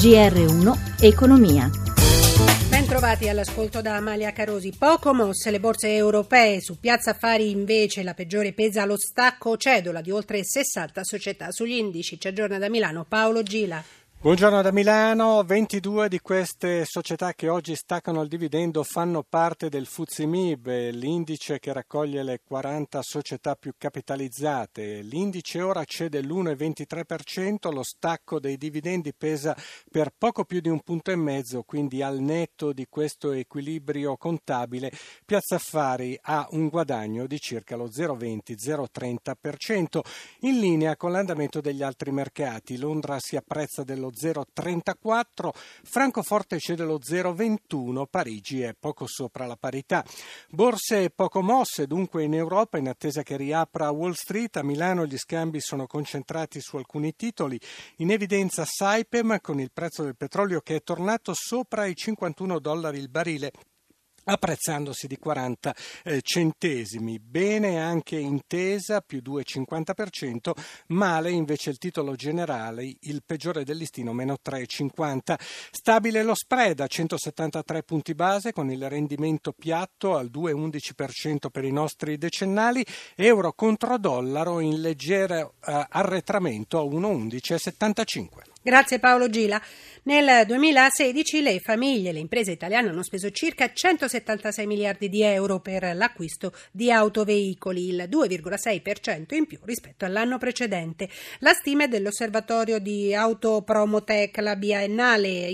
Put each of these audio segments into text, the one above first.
GR1 Economia. Ben trovati all'ascolto da Amalia Carosi. Poco mosse le borse europee. Su Piazza Affari invece la peggiore pesa lo stacco cedola di oltre 60 società sugli indici. Ci aggiorna da Milano Paolo Gila. Buongiorno da Milano, 22 di queste società che oggi staccano il dividendo fanno parte del FUZIMIB, l'indice che raccoglie le 40 società più capitalizzate. L'indice ora cede l'1,23%, lo stacco dei dividendi pesa per poco più di un punto e mezzo, quindi al netto di questo equilibrio contabile Piazza Affari ha un guadagno di circa lo 0,20-0,30%, in linea con l'andamento degli altri mercati. Londra si apprezza dello 0,34, Francoforte cede lo 0,21, Parigi è poco sopra la parità. Borse poco mosse dunque in Europa in attesa che riapra Wall Street, a Milano gli scambi sono concentrati su alcuni titoli, in evidenza Saipem con il prezzo del petrolio che è tornato sopra i 51 dollari il barile apprezzandosi di 40 eh, centesimi. Bene anche Intesa più 2,50%, male invece il titolo generale, il peggiore del listino meno 3,50. Stabile lo spread a 173 punti base con il rendimento piatto al 2,11% per i nostri decennali, euro contro dollaro in leggero eh, arretramento a 1,11,75. Grazie Paolo Gila. Nel 2016 le famiglie e le imprese italiane hanno speso circa 176 miliardi di euro per l'acquisto di autoveicoli, il 2,6% in più rispetto all'anno precedente. La stima è dell'osservatorio di Autopromotech, la biennale,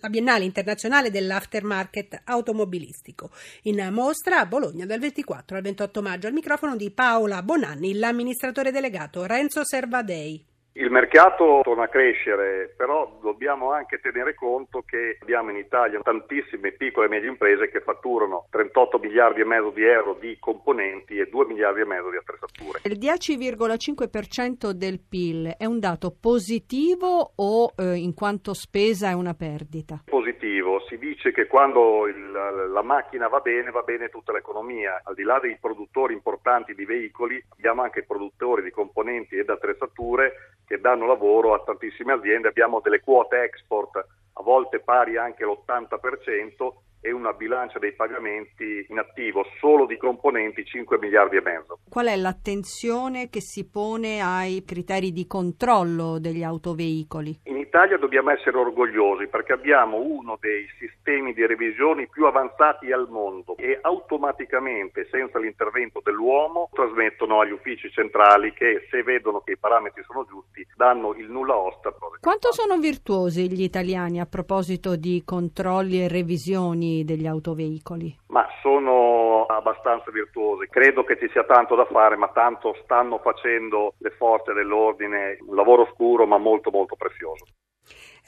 la biennale internazionale dell'aftermarket automobilistico. In mostra a Bologna dal 24 al 28 maggio. Al microfono di Paola Bonanni, l'amministratore delegato Renzo Servadei. Il mercato torna a crescere, però dobbiamo anche tenere conto che abbiamo in Italia tantissime piccole e medie imprese che fatturano 38 miliardi e mezzo di euro di componenti e 2 miliardi e mezzo di attrezzature. Il 10,5% del PIL è un dato positivo o eh, in quanto spesa è una perdita? Positivo, si dice che quando il, la macchina va bene va bene tutta l'economia, al di là dei produttori importanti di veicoli abbiamo anche produttori di componenti ed attrezzature che danno lavoro a tantissime aziende, abbiamo delle quote export a volte pari anche all'80% e una bilancia dei pagamenti in attivo solo di componenti 5 miliardi e mezzo. Qual è l'attenzione che si pone ai criteri di controllo degli autoveicoli? In Italia dobbiamo essere orgogliosi perché abbiamo uno dei sistemi di revisioni più avanzati al mondo e automaticamente, senza l'intervento dell'uomo, trasmettono agli uffici centrali che se vedono che i parametri sono giusti danno il nulla osta. Quanto sono virtuosi gli italiani a proposito di controlli e revisioni degli autoveicoli? Ma sono abbastanza virtuosi. Credo che ci sia tanto da fare, ma tanto stanno facendo le forze dell'ordine, un lavoro scuro ma molto molto prezioso.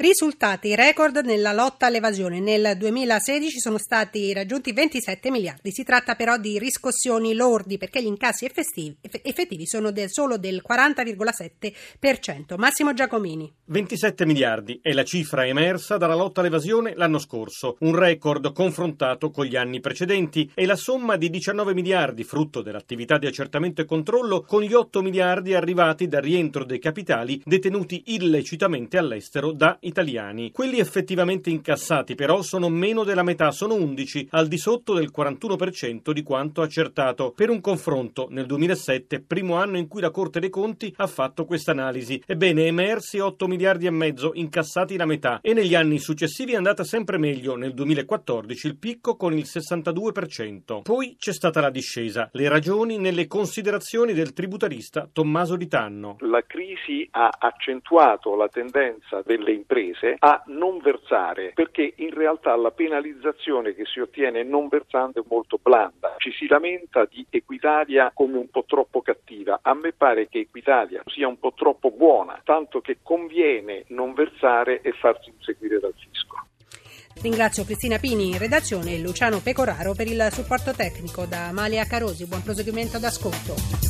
Risultati record nella lotta all'evasione. Nel 2016 sono stati raggiunti 27 miliardi. Si tratta però di riscossioni lordi perché gli incassi effettivi, effettivi sono del, solo del 40,7%. Massimo Giacomini. 27 miliardi è la cifra emersa dalla lotta all'evasione l'anno scorso, un record confrontato con gli anni precedenti e la somma di 19 miliardi frutto dell'attività di accertamento e controllo con gli 8 miliardi arrivati dal rientro dei capitali detenuti illecitamente all'estero da italiani. Quelli effettivamente incassati però sono meno della metà, sono 11, al di sotto del 41% di quanto accertato. Per un confronto, nel 2007, primo anno in cui la Corte dei Conti ha fatto questa analisi. Ebbene, emersi 8 miliardi e mezzo, incassati la metà, e negli anni successivi è andata sempre meglio, nel 2014 il picco con il 62%. Poi c'è stata la discesa, le ragioni nelle considerazioni del tributarista Tommaso Di Tanno. La crisi ha accentuato la tendenza delle imprese imprese a non versare perché in realtà la penalizzazione che si ottiene non versando è molto blanda. Ci si lamenta di Equitalia come un po' troppo cattiva. A me pare che Equitalia sia un po' troppo buona, tanto che conviene non versare e farsi inseguire dal fisco. Ringrazio Cristina Pini in redazione e Luciano Pecoraro per il supporto tecnico da Amalia Carosi. Buon proseguimento d'ascolto.